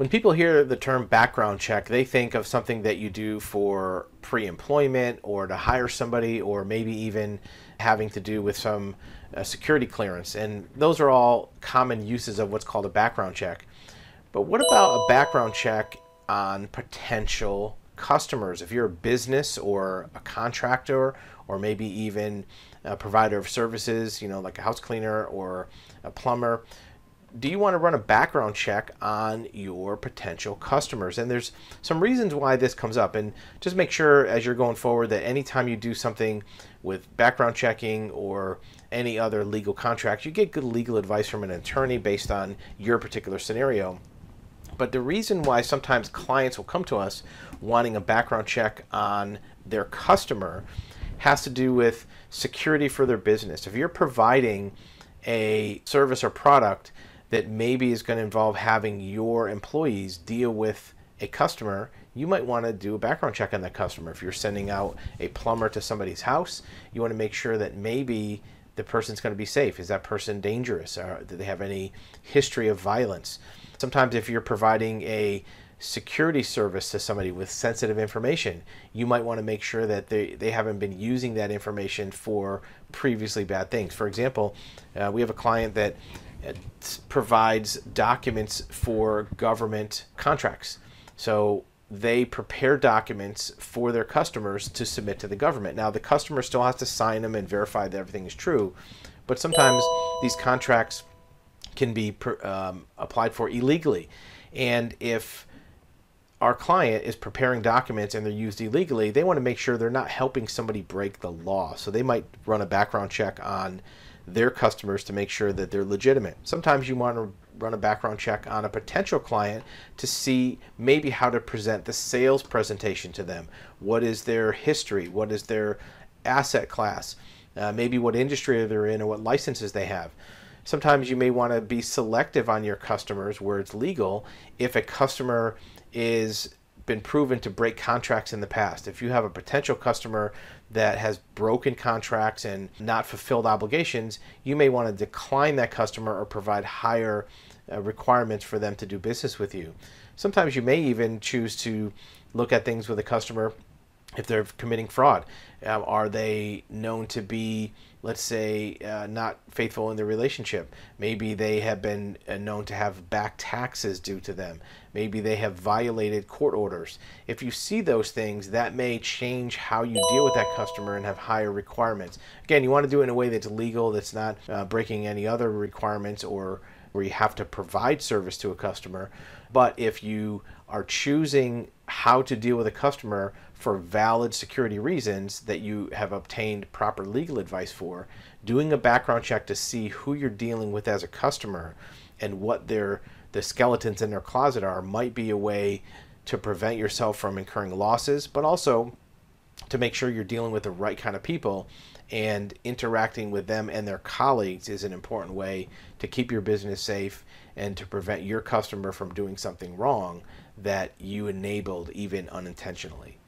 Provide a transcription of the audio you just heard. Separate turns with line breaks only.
When people hear the term background check, they think of something that you do for pre employment or to hire somebody, or maybe even having to do with some uh, security clearance. And those are all common uses of what's called a background check. But what about a background check on potential customers? If you're a business or a contractor, or maybe even a provider of services, you know, like a house cleaner or a plumber, do you want to run a background check on your potential customers? And there's some reasons why this comes up. And just make sure as you're going forward that anytime you do something with background checking or any other legal contract, you get good legal advice from an attorney based on your particular scenario. But the reason why sometimes clients will come to us wanting a background check on their customer has to do with security for their business. If you're providing a service or product that maybe is going to involve having your employees deal with a customer, you might want to do a background check on that customer. If you're sending out a plumber to somebody's house, you want to make sure that maybe the person's going to be safe. Is that person dangerous? Or do they have any history of violence? Sometimes, if you're providing a security service to somebody with sensitive information, you might want to make sure that they, they haven't been using that information for previously bad things. For example, uh, we have a client that provides documents for government contracts. So they prepare documents for their customers to submit to the government. Now, the customer still has to sign them and verify that everything is true, but sometimes these contracts can be um, applied for illegally. And if our client is preparing documents and they're used illegally, they want to make sure they're not helping somebody break the law. So they might run a background check on their customers to make sure that they're legitimate. Sometimes you want to run a background check on a potential client to see maybe how to present the sales presentation to them. What is their history? What is their asset class? Uh, maybe what industry they're in or what licenses they have. Sometimes you may want to be selective on your customers where it's legal if a customer is been proven to break contracts in the past. If you have a potential customer that has broken contracts and not fulfilled obligations, you may want to decline that customer or provide higher uh, requirements for them to do business with you. Sometimes you may even choose to look at things with a customer if they're committing fraud. Uh, are they known to be, let's say, uh, not faithful in their relationship? Maybe they have been uh, known to have back taxes due to them. Maybe they have violated court orders. If you see those things, that may change how you deal with that customer and have higher requirements. Again, you want to do it in a way that's legal, that's not uh, breaking any other requirements or where you have to provide service to a customer. But if you are choosing how to deal with a customer for valid security reasons that you have obtained proper legal advice for, doing a background check to see who you're dealing with as a customer and what their the skeletons in their closet are might be a way to prevent yourself from incurring losses, but also to make sure you're dealing with the right kind of people and interacting with them and their colleagues is an important way to keep your business safe and to prevent your customer from doing something wrong that you enabled even unintentionally.